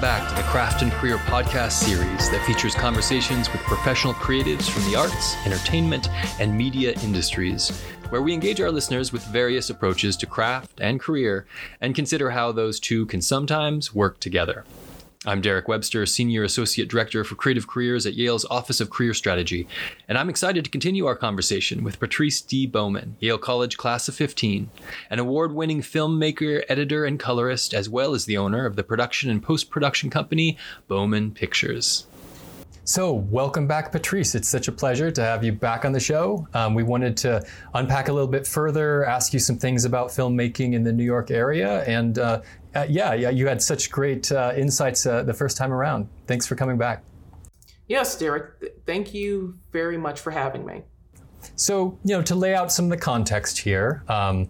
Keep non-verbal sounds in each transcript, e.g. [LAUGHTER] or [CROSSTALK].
Back to the Craft and Career podcast series that features conversations with professional creatives from the arts, entertainment, and media industries, where we engage our listeners with various approaches to craft and career and consider how those two can sometimes work together. I'm Derek Webster, Senior Associate Director for Creative Careers at Yale's Office of Career Strategy, and I'm excited to continue our conversation with Patrice D. Bowman, Yale College Class of 15, an award winning filmmaker, editor, and colorist, as well as the owner of the production and post production company Bowman Pictures. So, welcome back, Patrice. It's such a pleasure to have you back on the show. Um, we wanted to unpack a little bit further, ask you some things about filmmaking in the New York area, and uh, uh, yeah, yeah, you had such great uh, insights uh, the first time around. Thanks for coming back. Yes, Derek. Th- thank you very much for having me. So, you know, to lay out some of the context here, um,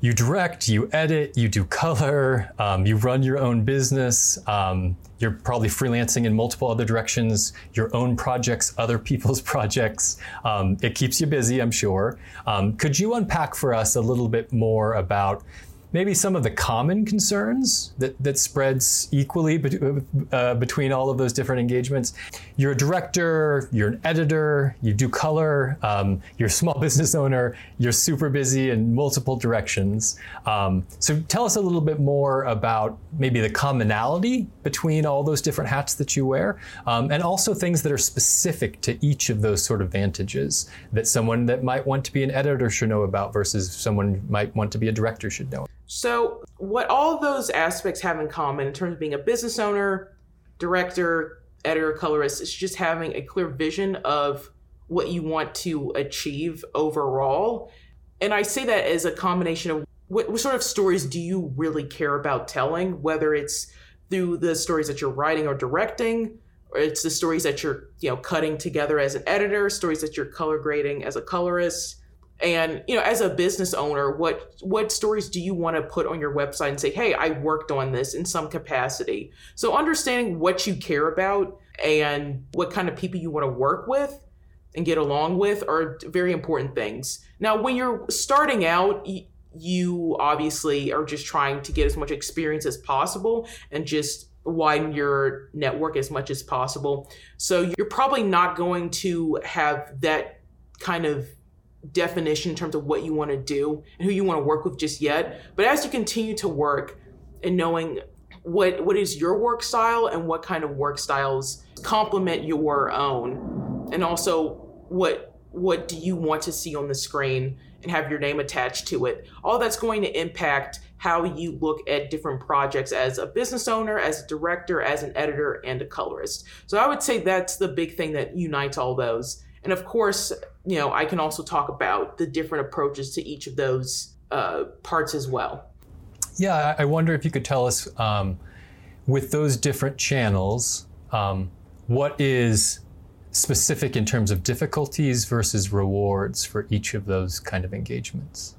you direct, you edit, you do color, um, you run your own business. Um, you're probably freelancing in multiple other directions, your own projects, other [LAUGHS] people's projects. Um, it keeps you busy, I'm sure. Um, could you unpack for us a little bit more about maybe some of the common concerns that, that spreads equally be, uh, between all of those different engagements. You're a director, you're an editor, you do color, um, you're a small [LAUGHS] business owner, you're super busy in multiple directions. Um, so tell us a little bit more about maybe the commonality between all those different hats that you wear, um, and also things that are specific to each of those sort of vantages that someone that might want to be an editor should know about versus someone might want to be a director should know. So, what all those aspects have in common in terms of being a business owner, director, editor, colorist is just having a clear vision of what you want to achieve overall. And I say that as a combination of what, what sort of stories do you really care about telling, whether it's through the stories that you're writing or directing, or it's the stories that you're, you know, cutting together as an editor, stories that you're color grading as a colorist, and you know as a business owner what what stories do you want to put on your website and say hey i worked on this in some capacity so understanding what you care about and what kind of people you want to work with and get along with are very important things. Now when you're starting out you obviously are just trying to get as much experience as possible and just widen your network as much as possible. So you're probably not going to have that kind of definition in terms of what you want to do and who you want to work with just yet. But as you continue to work and knowing what what is your work style and what kind of work styles complement your own, and also what what do you want to see on the screen and have your name attached to it. All that's going to impact how you look at different projects as a business owner, as a director, as an editor, and a colorist. So I would say that's the big thing that unites all those. And of course, you know, I can also talk about the different approaches to each of those uh, parts as well. Yeah, I wonder if you could tell us um, with those different channels, um, what is specific in terms of difficulties versus rewards for each of those kind of engagements?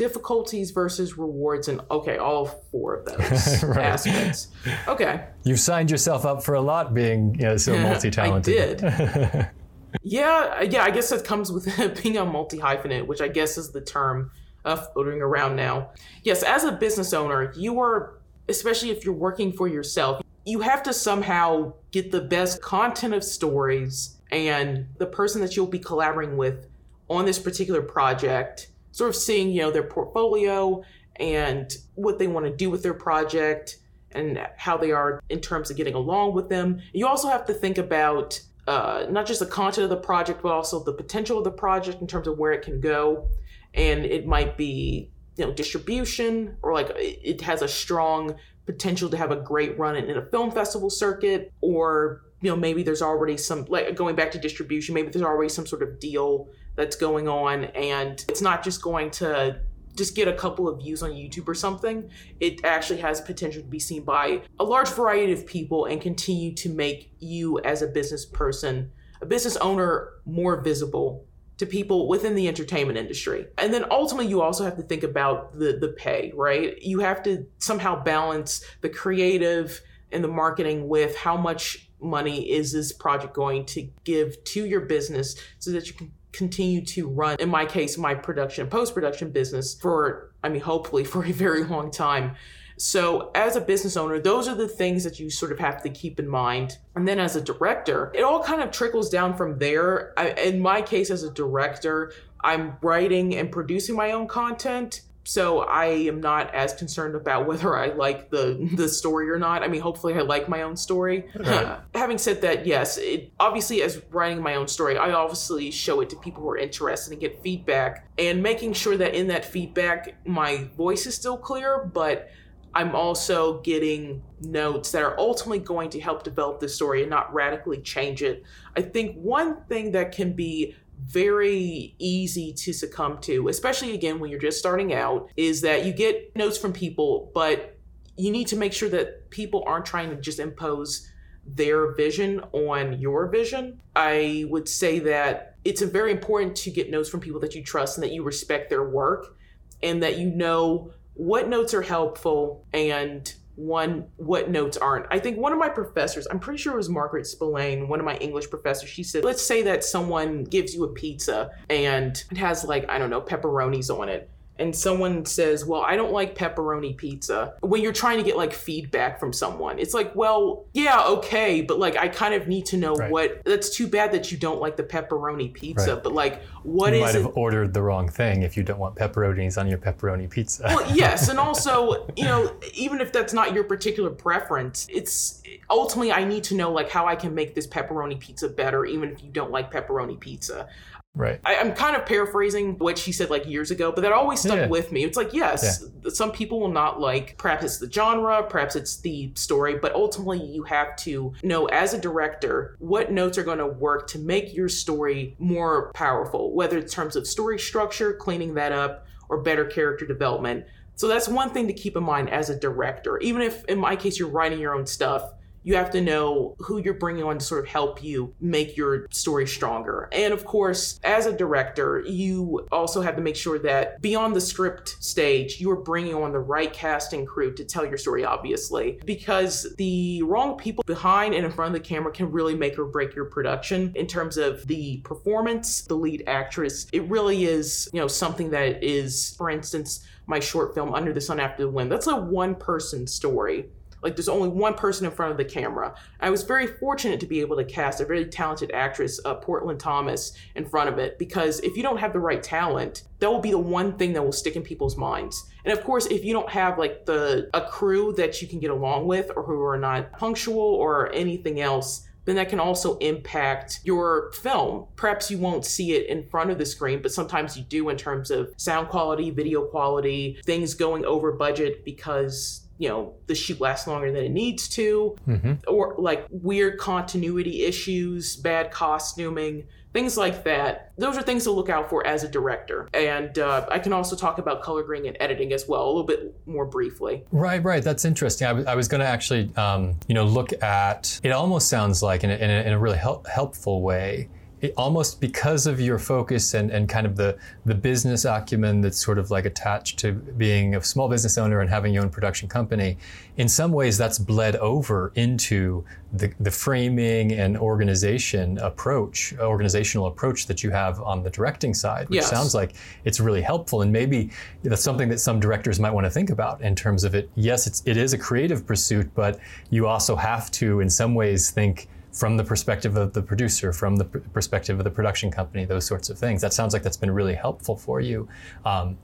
difficulties versus rewards and okay all four of [LAUGHS] those right. aspects okay you've signed yourself up for a lot being you know, so [LAUGHS] multi-talented i did [LAUGHS] yeah, yeah. I guess that comes with [LAUGHS] being a multi hyphenate, which I guess is the term uh, floating around now. Yes, as a business owner, you are, especially if you're working for yourself, you have to somehow get the best content of stories and the person that you'll be collaborating with on this particular project, sort of seeing, you know, their portfolio and what they want to do with their project and how they are in terms of getting along with them. You also have to think about uh, not just the content of the project, but also the potential of the project in terms of where it can go. And it might be, you know, distribution or like it has a strong potential to have a great run in, in a film festival circuit, or you know, maybe there's already some like going back to distribution, maybe there's already some sort of deal that's going on, and it's not just going to just get a couple of views on YouTube or something, it actually has potential to be seen by a large variety of people and continue to make you as a business person, a business owner, more visible to people within the entertainment industry. And then ultimately you also have to think about the the pay, right? You have to somehow balance the creative and the marketing with how much money is this project going to give to your business so that you can continue to run, in my case, my production, post production business for, I mean, hopefully [LAUGHS] for a very long time. So, as a business owner, those are the things that you sort of have to keep in mind. And then, as a director, it all kind of trickles down from there. I, in my case, as a director, I'm writing and producing my own content so I am not as concerned about whether I like the the story or not. I mean, hopefully I like my own story. Right. Uh, having said that, yes, it, obviously as writing my own story, I obviously show it to people who are interested and get feedback, and making sure that in that feedback my voice is still clear, but I'm also getting notes that are ultimately going to help develop the story and not radically change it. I think one thing that can be very easy to succumb to, especially again when you're just starting out, is that you get notes from people, but you need to make sure that people aren't trying to just impose their vision on your vision. I would say that it's very important to get notes from people that you trust and that you respect their work and that you know what notes are helpful and one what notes aren't. I think one of my professors, I'm pretty sure it was Margaret Spillane, one of my English professors, she said, let's say that someone gives you a pizza and it has like, I don't know, pepperonis on it and someone says, Well, I don't like pepperoni pizza, when you're trying to get like feedback from someone, it's like, Well, yeah, okay, but like I kind of need to know right. what that's too bad that you don't like the pepperoni pizza, right. but like what you is might have ordered the wrong thing if you don't want pepperonis on your pepperoni pizza. well, yes, and [LAUGHS] also, you know, even if that's not your particular preference, it's ultimately I need to know like how I can make this pepperoni pizza better, even if you don't like pepperoni pizza. Right. I, am kind of paraphrasing what she said like years ago, but that always stuck yeah. with me. It's like, yes, yeah. some people will not like, perhaps it's the genre, perhaps it's the story, but ultimately you have to know as a director what notes are going to work to make your story more powerful, whether in terms of story structure, cleaning that up, or better character development. So that's one thing to keep in mind as a director. Even if in my case you're writing your own stuff, you have to know who you're bringing on to sort of help you make your story stronger. And of course, as a director, you also have to make sure that beyond the script stage, you are bringing on the right casting crew to tell your story, obviously, because the wrong people behind and in front of the camera can really make or break your production in terms of the performance, the lead actress. It really is, you know, something that is, for instance, my short film, Under the Sun After the Wind. That's a one person story like there's only one person in front of the camera. I was very fortunate to be able to cast a very talented actress, uh, Portland Thomas, in front of it because if you don't have the right talent, that will be the one thing that will stick in people's minds. And of course, if you don't have like the a crew that you can get along with or who are not punctual or anything else, then that can also impact your film. Perhaps you won't see it in front of the screen, but sometimes you do in terms of sound quality, video quality, things going over budget because you know the shoot lasts longer than it needs to. Mm-hmm. or like weird continuity issues bad costuming things like that. Those are things to look out for as a director. And uh, i can also talk about color grading and editing as well a little bit more briefly. Right right. That's interesting. I, w- I was going to actually um, you know look at it almost sounds like in a, in a, in a really help, helpful way it, almost because of your focus and, and kind of the, the business acumen that's sort of like attached to being a small business owner and having your own production company, in some ways that's bled over into the, the framing and organization approach, organizational approach that you have on the directing side, which yes. sounds like it's really helpful. And maybe that's something that some directors might want to think about in terms of it. Yes, it's, it is a creative pursuit, but you also have to, in some ways, think from the perspective of the producer, from the pr- perspective of the production company, those sorts of things. That sounds like that's been really helpful for you. Um,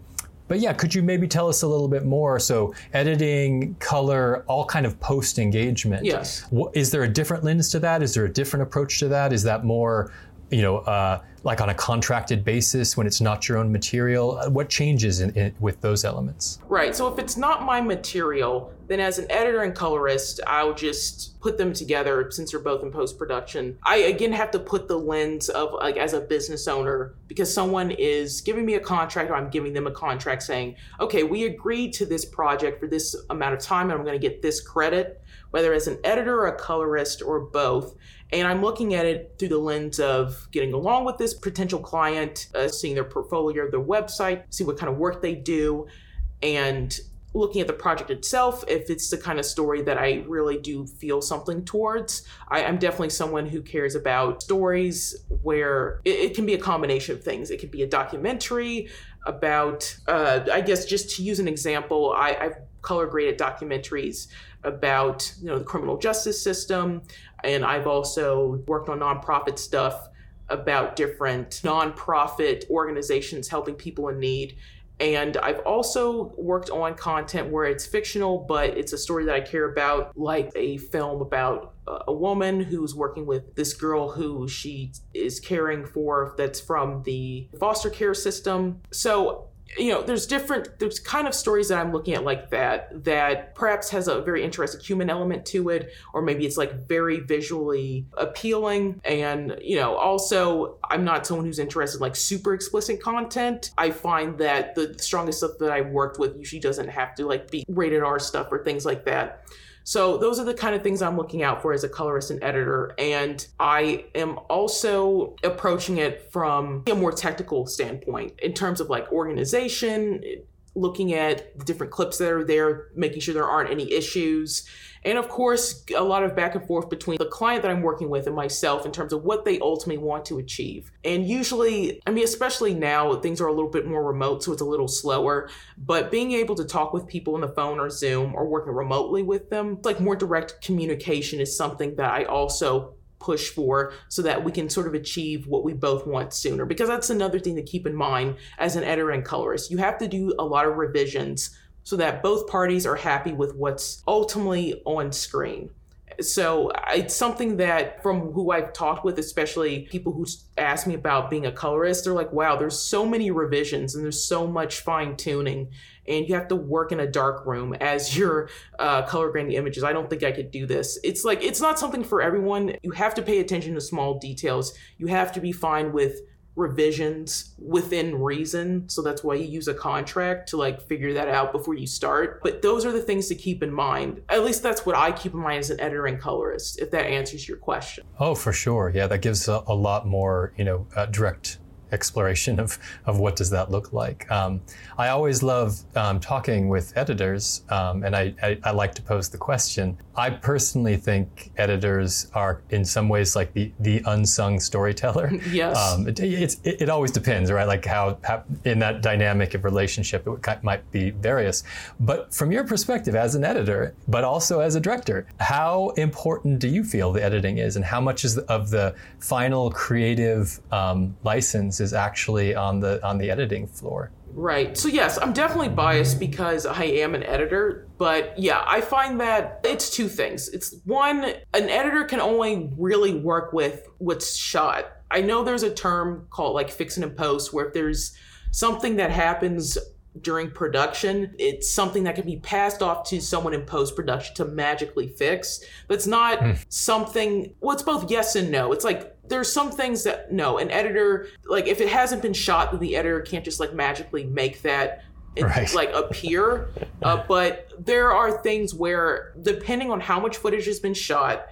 but yeah, could you maybe tell us a little bit more? So editing, color, all kind of post engagement. Yes. Is there a different lens to that? Is there a different approach to that? Is that more, you know, uh, like on a contracted basis when it's not your own material? Uh, what changes in, in, with those elements? Right. So if it's not my material, then as an editor and colorist, I'll just put them together since they're both in post production. I again have to put the lens of like as a business owner because someone is giving me a contract or I'm giving them a contract saying, okay, we agreed to this project for this amount of time and I'm going to get this credit, whether as an editor, or a colorist, or both. And I'm looking at it through the lens of getting along with this potential client, uh, seeing their portfolio, their website, see what kind of work they do, and looking at the project itself, if it's the kind of story that I really do feel something towards. I, am definitely someone who cares about stories where it, it, can be a combination of things. It could be a documentary about, uh, I guess, just to use an example, I, I've color graded documentaries about you know the criminal justice system, and I've also worked on nonprofit stuff about different nonprofit organizations helping people in need. And I've also worked on content where it's fictional, but it's a story that I care about, like a film about a woman who's working with this girl who she is caring for that's from the foster care system. So you know there's different there's kind of stories that i'm looking at like that that perhaps has a very interesting human element to it or maybe it's like very visually appealing. And you know also i'm not someone who's interested in like super explicit content. I find that the strongest stuff that i've worked with usually doesn't have to like be rated r stuff or things like that so those are the kind of things I'm looking out for as a colorist and editor. And I am also approaching it from a more technical standpoint in terms of like organization, looking at the different clips that are there, making sure there aren't any issues. And of course, a lot of back and forth between the client that I'm working with and myself in terms of what they ultimately want to achieve. And usually, I mean, especially now, things are a little bit more remote, so it's a little slower. But being able to talk with people on the phone or Zoom or working remotely with them, like more direct communication is something that I also push for so that we can sort of achieve what we both want sooner. Because that's another thing to keep in mind as an editor and colorist. You have to do a lot of revisions so that both parties are happy with what's ultimately on screen. So it's something that from who I've talked with, especially people who ask me about being a colorist, they're like, wow, there's so many revisions and there's so much fine tuning and you have to work in a dark room as [LAUGHS] you're uh, color grading images. I don't think I could do this. It's like, it's not something for everyone. You have to pay attention to small details. You have to be fine with revisions within reason. So that's why you use a contract to like figure that out before you start. But those are the things to keep in mind. At least that's what I keep in mind as an editor and colorist, if that answers your question. Oh, for sure. Yeah, that gives a, a lot more, you know, uh, direct exploration of, of what does that look like. Um, I always love um, talking with editors, um, and I, I, I, like to pose the question. I personally think editors are in some ways like the, the unsung storyteller. [LAUGHS] Yes. Um, it, it, it, always depends, right? Like how, how, in that dynamic of relationship, it might be various. But from your perspective as an editor, but also as a director, how important do you feel the editing is, and how much is the, of the final creative um, is actually on the on the editing floor. Right. So yes, I'm definitely biased because I am an editor, but yeah, I find that it's two things. It's one, an editor can only really work with what's shot. I know there's a term called like fixing and post where if there's something that happens during production. It's something that can be passed off to someone in post production to magically fix. But it's not mm. something, well, it's both yes and no. It's like there's some things that no an editor like if it hasn't been shot then the editor can't just like magically make that right. like appear uh, but there are things where depending on how much footage has been shot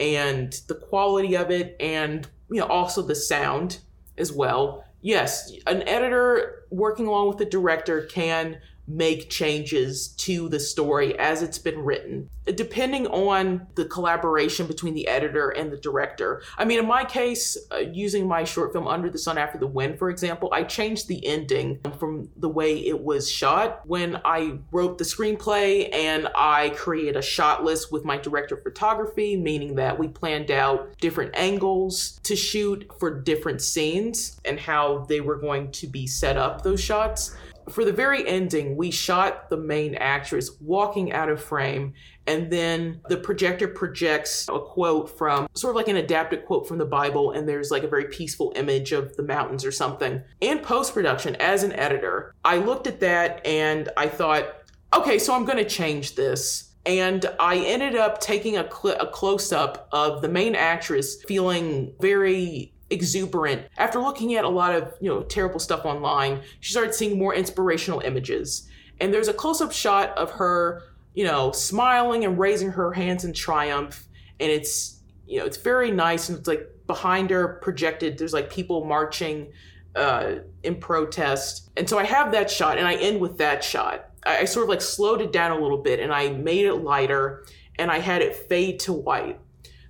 and the quality of it and you know also the sound as well yes an editor working along with the director can make changes to the story as it's been written, depending on the collaboration between the editor and the director. I mean, in my case, uh, using my short film Under the Sun After the Wind, for example, I changed the ending from the way it was shot when I wrote the screenplay and I created a shot list with my director of photography, meaning that we planned out different angles to shoot for different scenes and how they were going to be set up, those shots for the very ending, we shot the main actress walking out of frame, and then the projector projects a quote from sort of like an adapted quote from the Bible, and there's like a very peaceful image of the mountains or something. In post production, as an editor, I looked at that and I thought, okay, so I'm going to change this. And I ended up taking a, cl- a close up of the main actress feeling very exuberant. After looking at a lot of, you know, terrible stuff online, she started seeing more inspirational images. And there's a close-up shot of her, you know, smiling and raising her hands in triumph. And it's, you know, it's very nice. And it's like behind her projected, there's like people marching uh, in protest. And so I have that shot and I end with that shot. I, I sort of like slowed it down a little bit and I made it lighter and I had it fade to white.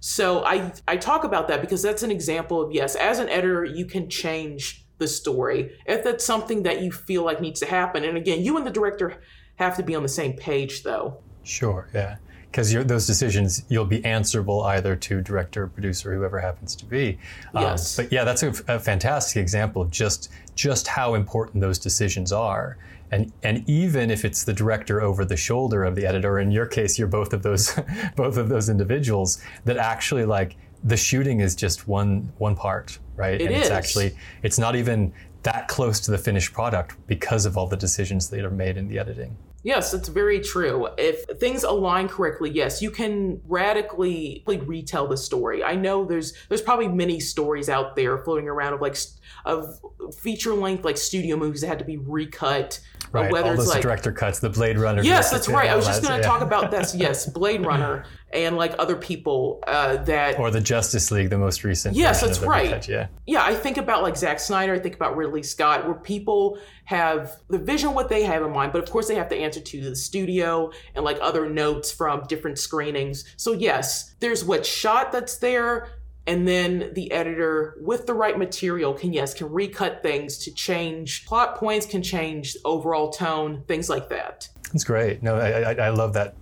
So I I talk about that because that's an example of yes, as an editor, you can change the story if that's something that you feel like needs to happen. And again, you and the director have to be on the same page, though. Sure, yeah. Because those decisions, you'll be answerable either to director, producer, whoever happens to be. Um, yes. but yeah, that's a, a fantastic example of just just how important those decisions are. And and even if it's the director over the shoulder of the editor, in your case, you're both of those [LAUGHS] both of those individuals that actually like the shooting is just one one part, right? It and is. it's actually it's not even that close to the finished product because of all the decisions that are made in the editing. Yes, it's very true. If things align correctly, yes, you can radically like, retell the story. I know there's there's probably many stories out there floating around of like of feature length like studio movies that had to be recut Right, whether all those like, director cuts, the Blade Runner. Yes, that's right. I was just going to yeah. talk about [LAUGHS] this. Yes, Blade Runner and like other people uh, that. Or the Justice League, the most recent. Yes, that's right. Cut, yeah. Yeah, I think about like Zack Snyder. I think about Ridley Scott, where people have the vision what they have in mind, but of course they have to answer to the studio and like other notes from different screenings. So yes, there's what shot that's there and then the editor with the right material can yes can recut things to change plot points can change overall tone things like that that's great no i, I, love that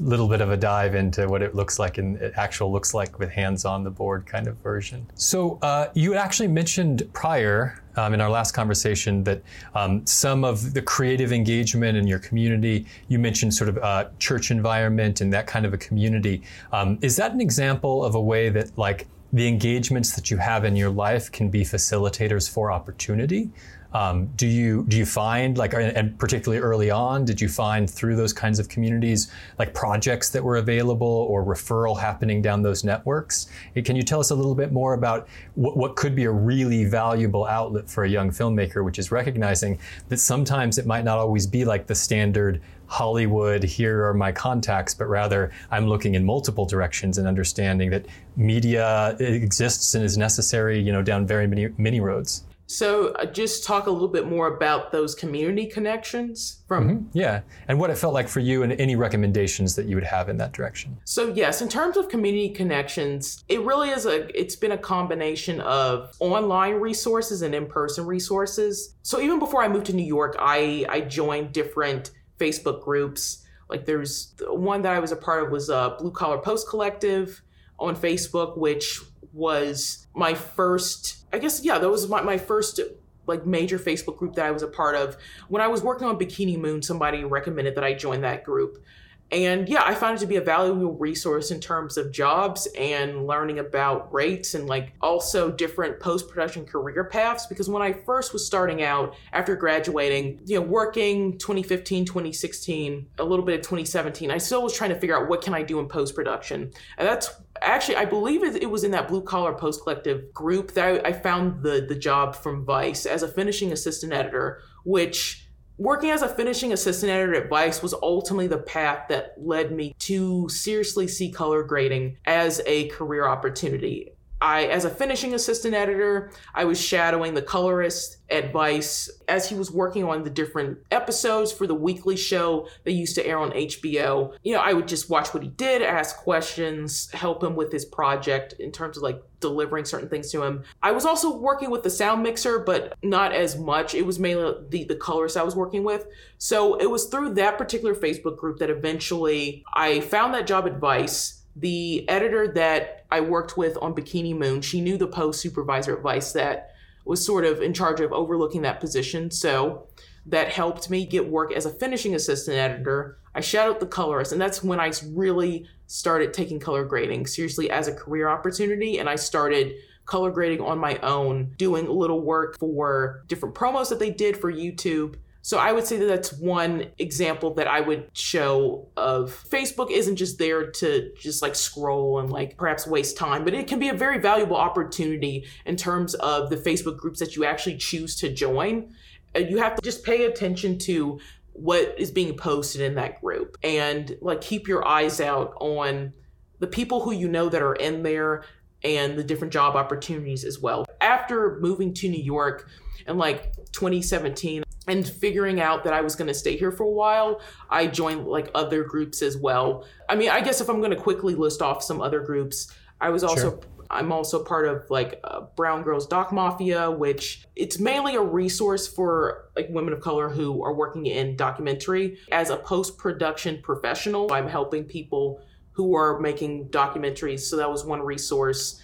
little bit of a dive into what it looks like and it actual looks like with hands on the board kind of version. So uh, you actually mentioned prior um, in our last conversation that um, some of the creative engagement in your community, you mentioned sort of uh, church environment and that kind of a community. Um, is that an example of a way that like the engagements that you have in your life can be facilitators for opportunity. Um, do you do you find like and particularly early on did you find through those kinds of communities like projects that were available or referral happening down those networks can you tell us a little bit more about what, what could be a really valuable outlet for a young filmmaker which is recognizing that sometimes it might not always be like the standard Hollywood, here are my contacts, but rather I'm looking in multiple directions and understanding that media exists and is necessary, you know, down very many many roads. So, uh, just talk a little bit more about those community connections from. Mm-hmm. Yeah, and what it felt like for you, and any recommendations that you would have in that direction. So, yes, in terms of community connections, it really is a. It's been a combination of online resources and in-person resources. So, even before I moved to New York, I I joined different Facebook groups. Like there's one that I was a part of was a Blue Collar Post Collective on Facebook, which was my first, I guess, yeah, that was my, my first like major Facebook group that I was a part of. When I was working on Bikini Moon, somebody recommended that I join that group. And yeah, I found it to be a valuable resource in terms of jobs and learning about rates and like also different post production career paths. Because when I first was starting out after graduating, you know, working 2015, 2016, a little bit of 2017, I still was trying to figure out what can I do in post production. And that's actually i believe it, was in that blue collar post collective group that I, found the the job from vice as a finishing assistant editor which Working as a finishing assistant editor at Vice was ultimately the path that led me to seriously see color grading as a career opportunity. I, as a finishing assistant editor, I was shadowing the colorist at Vice as he was working on the different episodes for the weekly show they used to air on HBO. You know, I would just watch what he did, ask questions, help him with his project in terms of like delivering certain things to him. I was also working with the sound mixer, but not as much. It was mainly the, the colorist I was working with. So it was through that particular Facebook group that eventually I found that job at Vice the editor that I worked with on Bikini Moon, she knew the post supervisor at Vice that was sort of in charge of overlooking that position. So that helped me get work as a finishing assistant editor. I shadowed the colorist, and that's when I really started taking color grading seriously as a career opportunity. And I started color grading on my own, doing a little work for different promos that they did for YouTube so I would say that that's one example that I would show of Facebook isn't just there to just like scroll and like perhaps waste time, but it can be a very valuable opportunity in terms of the Facebook groups that you actually choose to join. Uh, you have to just pay attention to what is being posted in that group and like keep your eyes out on the people who you know that are in there and the different job opportunities as well. After moving to New York in like 2017, and figuring out that I was going to stay here for a while, I joined like other groups as well. I mean, I guess if I'm going to quickly list off some other groups, I was also sure. I'm also part of like uh, Brown Girls Doc Mafia, which it's mainly a resource for like women of color who are working in documentary as a post production professional. I'm helping people who are making documentaries. So that was one resource.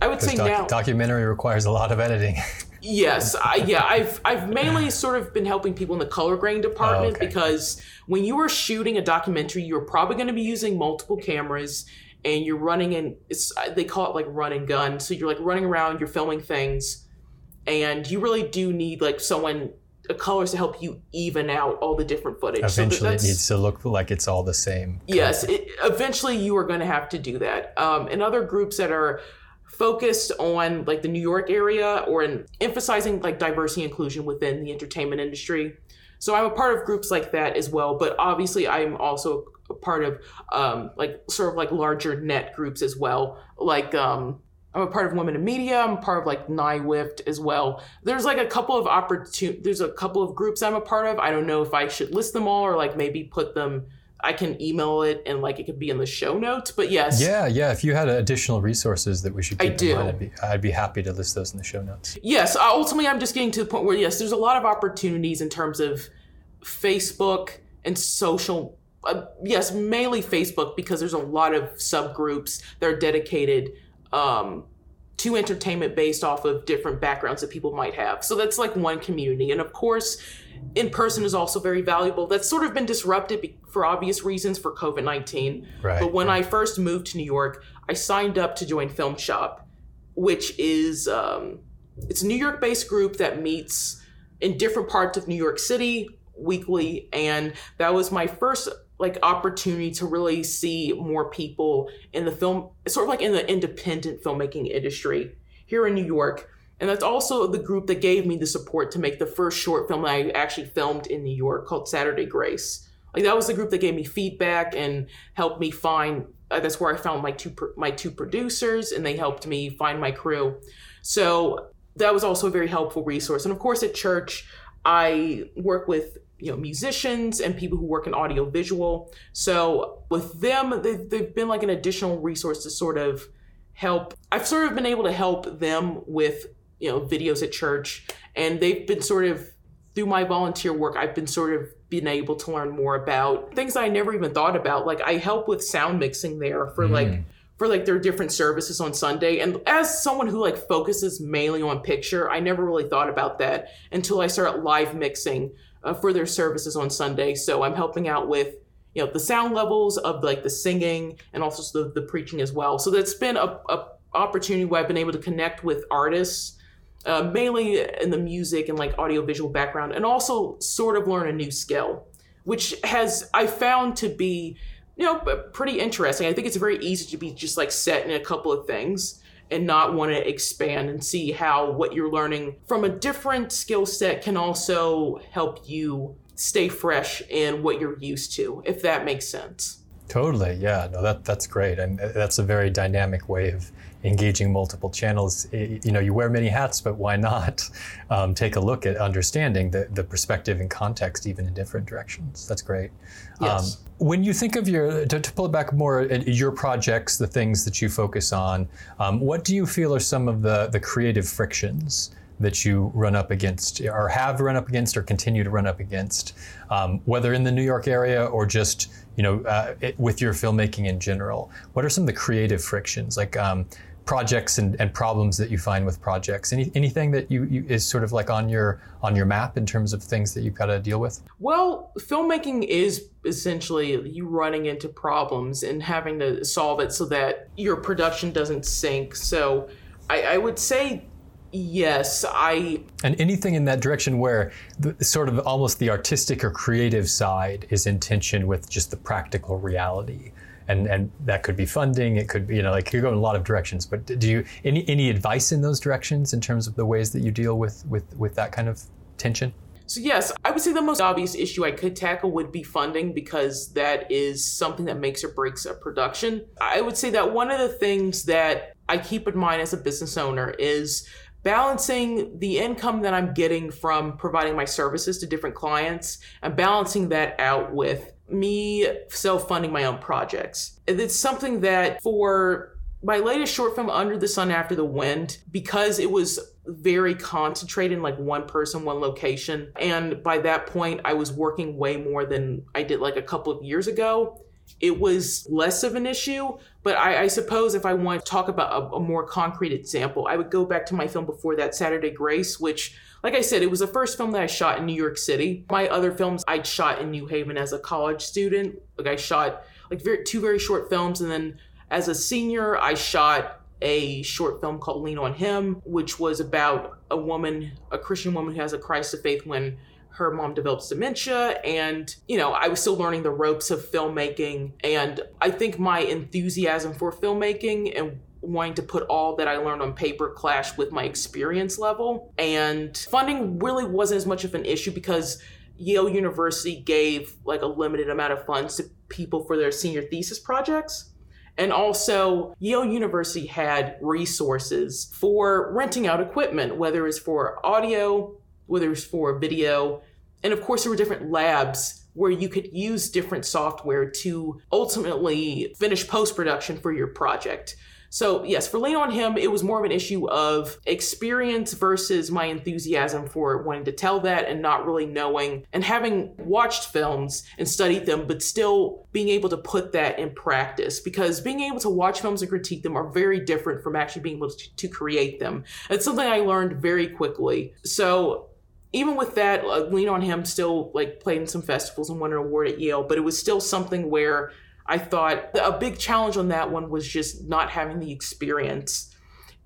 I would say doc- now documentary requires a lot of editing. [LAUGHS] Yes, I, yeah, I've I've mainly sort of been helping people in the color grading department Oh, okay. because when you are shooting a documentary, you're probably going to be using multiple cameras and you're running in. It's they call it like run and gun. So you're like running around, you're filming things, and you really do need like someone a colors to help you even out all the different footage. So Eventually, it needs to look like it's all the same. Yes, it, eventually you are going to have to do that. Um, and other groups that are focused on like the New York area or in emphasizing like diversity inclusion within the entertainment industry. So I'm a part of groups like that as well. But obviously, I'm also a part of um, like sort of like larger net groups as well. Like um, I'm a part of Women in Media. I'm part of like NYWIFT as well. There's like a couple of opportun. There's a couple of groups I'm a part of. I don't know if I should list them all or like maybe put them. I can email it and like it could be in the show notes. But yes, Yeah, yeah. If you had additional resources that we should I keep in do. mind, I'd be, I'd be happy to list those in the show notes. yes. uh, Ultimately, I'm just getting to the point where yes, there's a lot of opportunities in terms of Facebook and social. Uh, yes, mainly Facebook because there's a lot of subgroups that are dedicated um, to entertainment based off of different backgrounds that people might have. So that's like one community, and of course, in person is also very valuable. That's sort of been disrupted for obvious reasons for COVID nineteen. Right. But when I first moved to New York, I signed up to join Film Shop, which is um, it's a New York based group that meets in different parts of New York City weekly, and that was my first like opportunity to really see more people in the film, sort of like in the independent filmmaking industry here in New York. And that's also the group that gave me the support to make the first short film that I actually filmed in New York called Saturday Grace. Like that was the group that gave me feedback and helped me find. Uh, that's where I found my two my two producers, and they helped me find my crew. So that was also a very helpful resource. And of course, at church, I work with you know musicians and people who work in audio visual. So with them, they've, they've been like an additional resource to sort of help. I've sort of been able to help them with you know videos at church, and they've been sort of through my volunteer work. I've been sort of been able to learn more about things I never even thought about. Like I help with sound mixing there for mm. like for like their different services on Sunday. And as someone who like focuses mainly on picture, I never really thought about that until I started live mixing uh, for their services on Sunday. So I'm helping out with you know the sound levels of like the singing and also the, the preaching as well. So that's been a, a opportunity where I've been able to connect with artists. Uh, mainly in the music and like audiovisual background, and also sort of learn a new skill, which has I found to be you know, pretty interesting. I think it's very easy to be just like set in a couple of things and not want to expand and see how what you're learning from a different skill set can also help you stay fresh in what you're used to, if that makes sense. Totally, yeah. No, that that's great, and uh, that's a very dynamic way of engaging multiple channels. You know, you wear many hats, but why not [LAUGHS] um, take a look at understanding the, the perspective and context, even in different directions? That's great. Yes. Um, when you think of your, to, to pull it back more, your projects, the things that you focus on, um, what do you feel are some of the the creative frictions? that you run up against or have run up against or continue to run up against, um, whether in the New York area or just you know uh, it, with your filmmaking in general? What are some of the creative frictions, like um, projects and, and problems that you find with projects? Any, anything that you, you is sort of like on your on your map in terms of things that you've got to deal with? Well, filmmaking is essentially you running into problems and having to solve it so that your production doesn't sink. So I, I would say yes, I And anything in that direction where the, sort of almost the artistic or creative side is in tension with just the practical reality. And, and that could be funding. It could be, you know, like you go in a lot of directions. But do you any any advice in those directions in terms of the ways that you deal with with with that kind of tension? So yes, I would say the most obvious issue I could tackle would be funding because that is something that makes or breaks a production. I would say that one of the things that I keep in mind as a business owner is balancing the income that I'm getting from providing my services to different clients and balancing that out with me self-funding my own projects. It's something that for my latest short film, Under the Sun After the Wind, because it was very concentrated in like one person, one location. And by that point, I was working way more than I did like a couple of years ago. It was less of an issue, but I, I suppose if I want to talk about a, a more concrete example, I would go back to my film before that, Saturday Grace, which like I said, it was the first film that I shot in New York City. My other films I'd shot in New Haven as a college student. Like I shot like very, two very short films, and then as a senior, I shot a short film called Lean on Him, which was about a woman, a Christian woman who has a crisis of faith when her mom develops dementia. And, you know, I was still learning the ropes of filmmaking. And I think my enthusiasm for filmmaking and wanting to put all that I learned on paper clash with my experience level. And funding really wasn't as much of an issue because Yale University gave like a limited amount of funds to people for their senior thesis projects. And also, Yale University had resources for renting out equipment, whether it's for audio, whether it's for video. And of course, there were different labs where you could use different software to ultimately finish post production for your project. So, yes, for Lean on Him, it was more of an issue of experience versus my enthusiasm for wanting to tell that and not really knowing and having watched films and studied them, but still being able to put that in practice. Because being able to watch films and critique them are very different from actually being able to, to create them. It's something I learned very quickly. So, even with that, uh, Lean on Him still like played in some festivals and won an award at Yale, but it was still something where I thought a big challenge on that one was just not having the experience.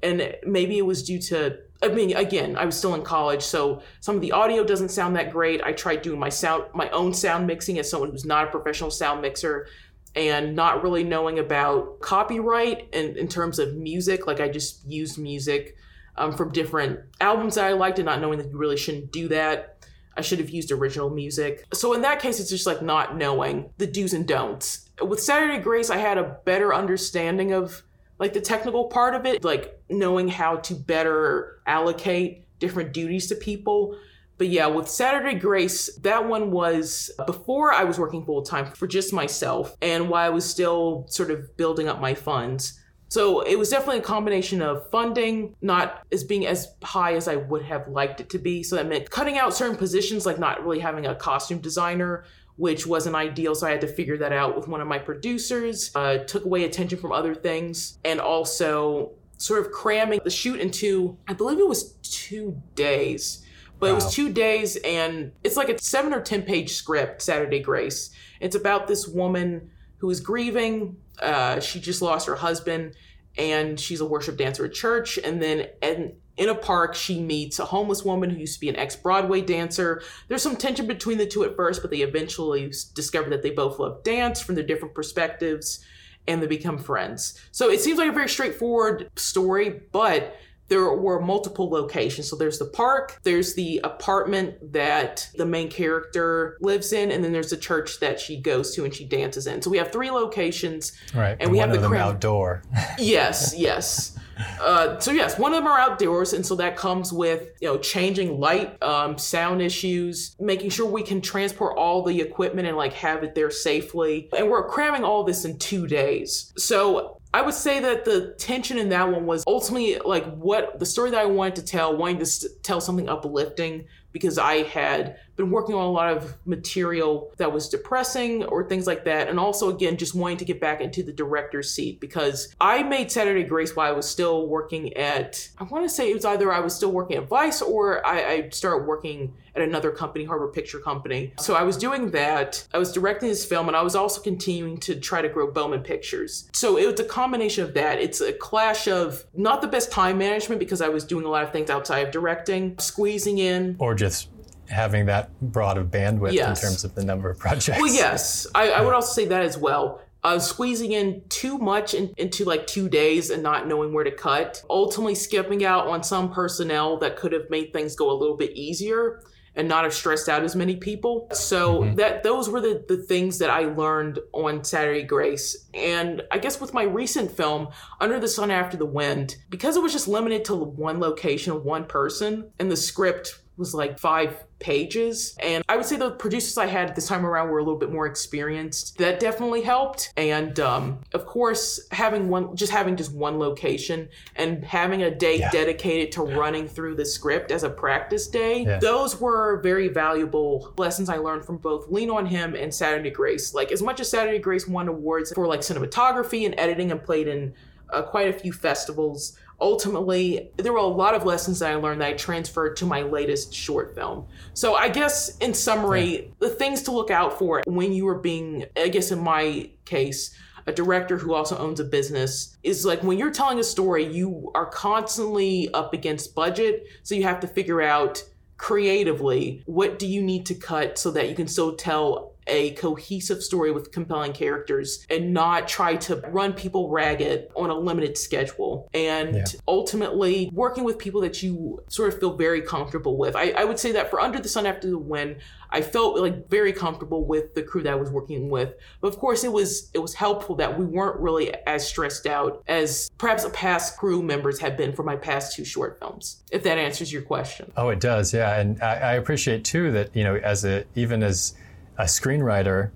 And maybe it was due to, I mean, again, I was still in college, so some of the audio doesn't sound that great. I tried doing my sound, my own sound mixing as someone who's not a professional sound mixer and not really knowing about copyright and in terms of music. Like I just used music um, from different albums that I liked and not knowing that you really shouldn't do that. I should have used original music. So in that case, it's just like not knowing the do's and don'ts. With Saturday Grace, I had a better understanding of like the technical part of it, like knowing how to better allocate different duties to people. But yeah, with Saturday Grace, that one was before I was working full time for just myself and while I was still sort of building up my funds. So it was definitely a combination of funding, not as being as high as I would have liked it to be. So that meant cutting out certain positions, like not really having a costume designer, which wasn't ideal. So I had to figure that out with one of my producers. Uh, took away attention from other things, and also sort of cramming the shoot into, I believe it was two days. But wow. it was two days, and it's like a seven or 10 page script, Saturday Grace. It's about this woman who is grieving. Uh, she just lost her husband, and she's a worship dancer at church. And then and in a park, she meets a homeless woman who used to be an ex Broadway dancer. There's some tension between the two at first, but they eventually discover that they both love dance from their different perspectives and they become friends. So it seems like a very straightforward story, but there were multiple locations. So there's the park, there's the apartment that the main character lives in, and then there's the church that she goes to and she dances in. So we have three locations. Right. And, and we have the them cram- outdoor. [LAUGHS] yes, yes. Uh, so yes, one of them are outdoors, and so that comes with you know changing light, um, sound issues, making sure we can transport all the equipment and like have it there safely. And we're cramming all this in two days. So I would say that the tension in that one was ultimately like what the story that I wanted to tell, wanting to st- tell something uplifting because I had been working on a lot of material that was depressing or things like that. And also, again, just wanting to get back into the director's seat because I made Saturday Grace while I was still working at, I want to say it was either I was still working at Vice or I, I started working at another company, Harbor Picture Company. So I was doing that. I was directing this film and I was also continuing to try to grow Bowman Pictures. So it was a combination of that. It's a clash of not the best time management because I was doing a lot of things outside of directing, squeezing in. Or just having that broad of bandwidth yes. in terms of the number of projects. Well, yes, I, I would also say that as well. Uh, squeezing in too much in, into like two days and not knowing where to cut, ultimately skipping out on some personnel that could have made things go a little bit easier and not have stressed out as many people. So mm-hmm. that those were the, the things that I learned on Saturday Grace. And I guess with my recent film, Under the Sun After the Wind, because it was just limited to one location, one person, and the script was like five pages. And I would say the producers I had this time around were a little bit more experienced. That definitely helped. And um, of course, having one, just having just one location and having a day yeah. dedicated to running through the script as a practice day, yeah. those were very valuable lessons I learned from both Lean on Him and Saturday Grace. Like as much as Saturday Grace won awards for like cinematography and editing and played in uh, quite a few festivals ultimately, there were a lot of lessons that I learned that I transferred to my latest short film. So, I guess in summary, yeah. the things to look out for when you are being, I guess in my case, a director who also owns a business is like when you're telling a story, you are constantly up against budget. So, you have to figure out creatively what do you need to cut so that you can still tell a cohesive story with compelling characters and not try to run people ragged on a limited schedule. And yeah. ultimately, working with people that you sort of feel very comfortable with. I, I would say that for Under the Sun After the Wind, I felt like very comfortable with the crew that I was working with. But of course, it was it was helpful that we weren't really as stressed out as perhaps past crew members have been for my past two short films. If that answers your question. Oh, it does. Yeah, and I, I appreciate too that you know as a even as a screenwriter,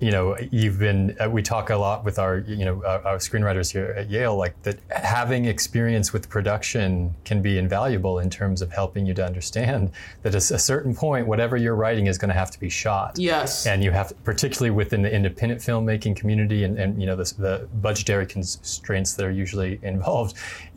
you know, you've been, uh, we talk a lot with our, you know, our, our, screenwriters here at Yale, like that having experience with production can be invaluable in terms of helping you to understand that at a certain point, whatever you're writing is going to have to be shot. Yes. And you have, particularly within the independent filmmaking community and, and you know, the, the budgetary constraints that are usually involved,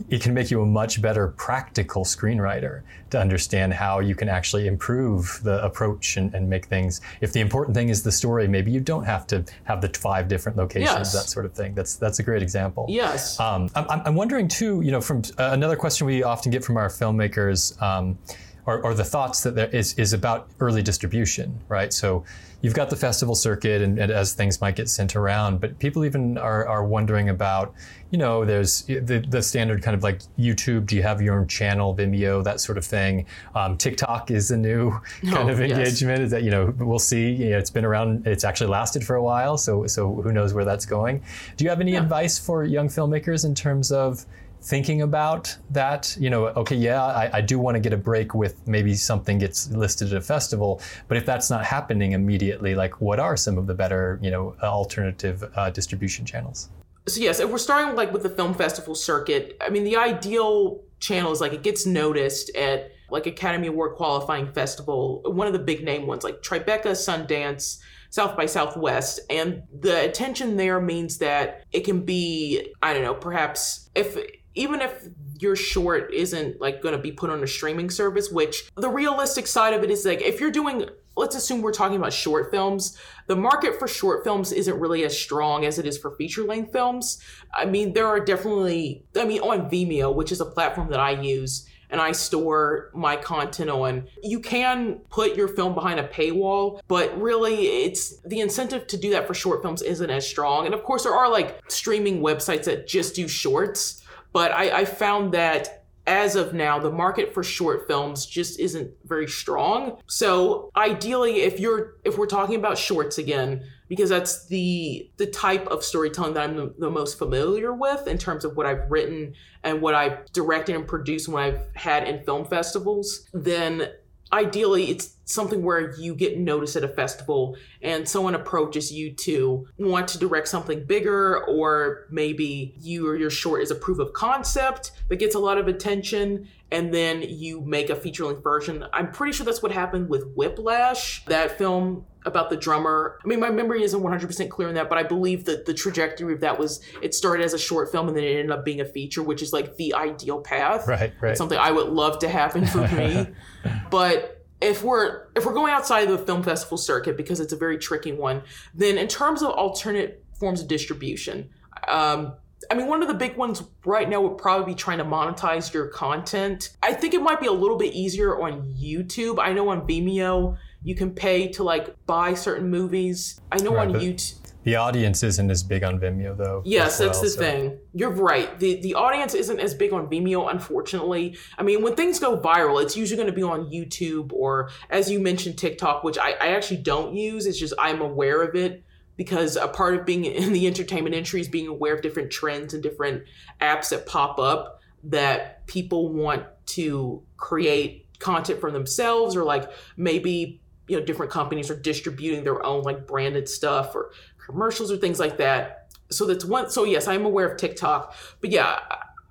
it can make you a much better practical screenwriter to understand how you can actually improve the approach and, and make things. If the important thing is the story, maybe you don't don't have to have the five different locations, yes. that sort of thing. That's that's a great example. Yes. Um, I'm, I'm wondering too. You know, from uh, another question we often get from our filmmakers. Um, or, or, the thoughts that there is is about early distribution, right? So you've got the festival circuit, and, and, as things might get sent around, but people even are, are wondering about, you know, there's the, the standard kind of like YouTube. Do you have your own channel, Vimeo, that sort of thing? Um, TikTok is a new [LAUGHS] kind oh, of engagement. Yes. Is that you know we'll see. You know, it's been around. It's actually lasted for a while, so so who knows where that's going? Do you have any yeah. advice for young filmmakers in terms of thinking about that you know okay yeah I, I do want to get a break with maybe something gets listed at a festival but if that's not happening immediately like what are some of the better you know alternative uh, distribution channels so yes if we're starting like with the film festival circuit i mean the ideal channel is like it gets noticed at like academy award qualifying festival one of the big name ones like tribeca sundance South by Southwest. And the attention there means that it can be, I don't know, perhaps if even if your short isn't like going to be put on a streaming service which the realistic side of it is like if you're doing let's assume we're talking about short films the market for short films isn't really as strong as it is for feature length films i mean there are definitely i mean on vimeo which is a platform that i use and I store my content on. You can put your film behind a paywall, but really it's the incentive to do that for short films isn't as strong. And of course there are like streaming websites that just do shorts but I, I found that as of now, the market for short films just isn't very strong. So ideally, if you're if we're talking about shorts again, because that's the the type of storytelling that I'm the, the, most familiar with in terms of what I've written and what I've directed and produced when I've had in film festivals, then ideally it's something where you get noticed at a festival and someone approaches you to want to direct something bigger or maybe you or your short is a proof of concept that gets a lot of attention and then you make a feature length version. I'm pretty sure that's what happened with whiplash. That film about the drummer i mean my memory isn't 100% clear on that but i believe that the trajectory of that was it started as a short film and then it ended up being a feature which is like the ideal path right right something i would love to happen for me [LAUGHS] but if we're if we're going outside of the film festival circuit because it's a very tricky one, then in terms of alternate forms of distribution, um, I mean, one of the big ones right now would probably be trying to monetize your content. I think it might be a little bit easier on YouTube. I know on Vimeo you can pay to like buy certain movies. I know right, on YouTube the audience isn't as big on Vimeo though. Yes, well, that's the so. thing. You're right. The the audience isn't as big on Vimeo, unfortunately. I mean, when things go viral, it's usually going to be on YouTube or, as you mentioned, TikTok, which I, I actually don't use. It's just I'm aware of it because a part of being in the entertainment industry is being aware of different trends and different apps that pop up that people want to create content for themselves or like maybe you know different companies are distributing their own like branded stuff or commercials or things like that so that's one so yes i'm aware of tiktok but yeah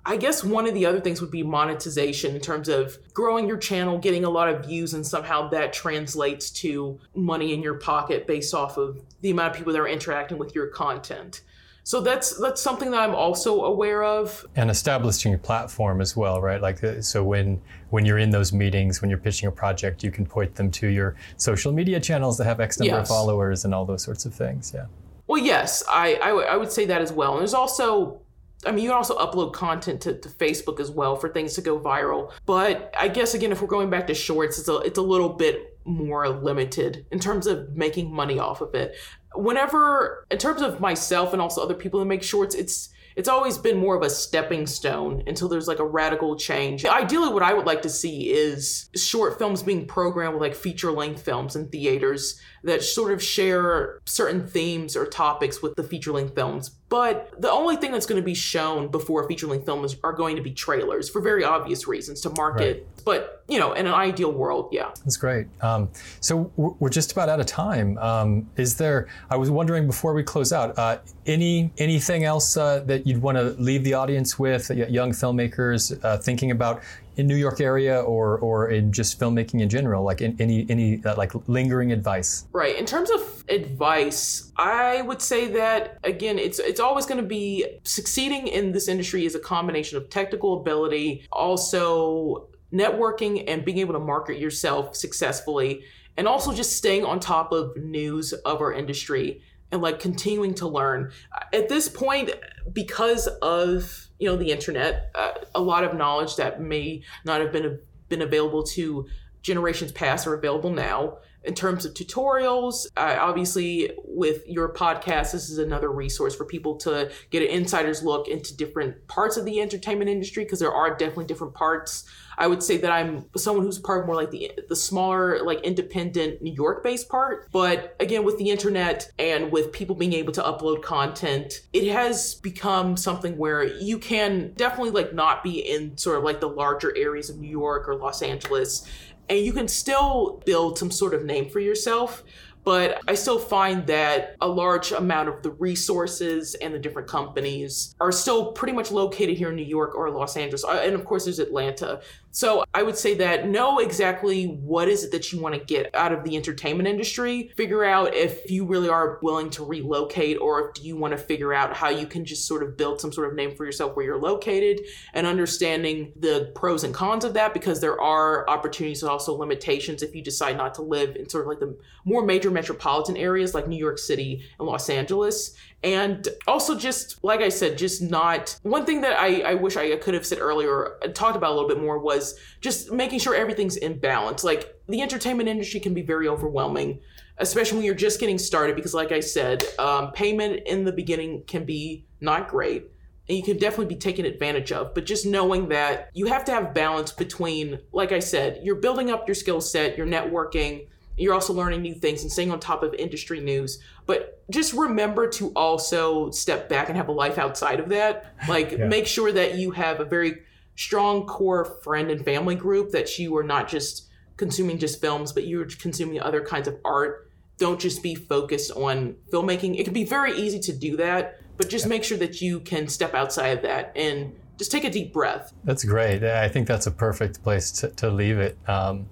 I guess one of the other things would be monetization in terms of growing your channel, getting a lot of views, and somehow that translates to money in your pocket based off of the amount of people that are interacting with your content. So that's that's something that I'm also aware of. And establishing your platform as well, right? Like uh, so when when you're in those meetings, when you're pitching a project, you can point them to your social media channels that have X number yes. of followers and all those sorts of things. Yeah. Well, yes, I, I, w- I would say that as well. And there's also I mean, you can also upload content to, to, Facebook as well for things to go viral. But I guess again, if we're going back to shorts, it's a it's a little bit more limited in terms of making money off of it. Whenever, in terms of myself and also other people that make shorts, it's it's always been more of a stepping stone until there's like a radical change. Ideally, what I would like to see is short films being programmed with like feature length films in theaters that sort of share certain themes or topics with the feature length films. But the only thing that's going to be shown before a feature length films are going to be trailers for very obvious reasons to market. Right. But, you know, in an ideal world, yeah. That's great. Um, so we're just about out of time. Um, is there, I was wondering before we close out, uh, any anything else uh, that you'd want to leave the audience with, young filmmakers uh, thinking about in New York area or or in just filmmaking in general? Like in, any any uh, like lingering advice? Right. In terms of advice, I would say that again, it's it's always going to be succeeding in this industry is a combination of technical ability, also networking and being able to market yourself successfully and also just staying on top of news of our industry and like continuing to learn. At this point, because of you know the internet, uh, a lot of knowledge that may not have been been available to generations past are available now in terms of tutorials. Uh, obviously, with your podcast, this is another resource for people to get an insider's look into different parts of the entertainment industry because there are definitely different parts. I would say that I'm someone who's part of more like the the smaller, like independent New York based part. But again, with the internet and with people being able to upload content, it has become something where you can definitely like not be in sort of like the larger areas of New York or Los Angeles and you can still build some sort of name for yourself but I still find that a large amount of the resources and the different companies are still pretty much located here in New York or Los Angeles. Uh, and of course, there's Atlanta. So I would say that know exactly what is it that you want to get out of the entertainment industry. Figure out if you really are willing to relocate or if you want to figure out how you can just sort of build some sort of name for yourself where you're located and understanding the pros and cons of that because there are opportunities and also limitations if you decide not to live in sort of like the more major metropolitan areas like New York City and Los Angeles. And also, just like I said, just not one thing that I, I wish I could have said earlier, talked about a little bit more was just making sure everything's in balance. Like the entertainment industry can be very overwhelming, especially when you're just getting started, because, like I said, um, payment in the beginning can be not great and you can definitely be taken advantage of. But just knowing that you have to have balance between, like I said, you're building up your skill set, you're networking, you're also learning new things and staying on top of industry news. But just remember to also step back and have a life outside of that. Like, yeah. make sure that you have a very strong core friend and family group that you are not just consuming just films, but you're consuming other kinds of art. Don't just be focused on filmmaking. It can be very easy to do that, but just yeah. make sure that you can step outside of that and just take a deep breath. That's great. I think that's a perfect place to, to leave it. Um,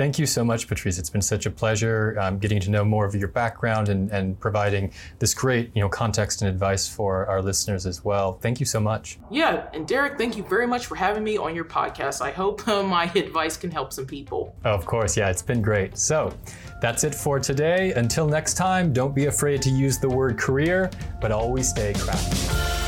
Thank you so much, Patrice. It's been such a pleasure um, getting to know more of your background and, and providing this great you know, context and advice for our listeners as well. Thank you so much. Yeah, and Derek, thank you very much for having me on your podcast. I hope [LAUGHS] uh, my advice can help some people. of course, yeah, it's been great. So that's it for today. Until next time, don't be afraid to use the word career, but always stay crafty.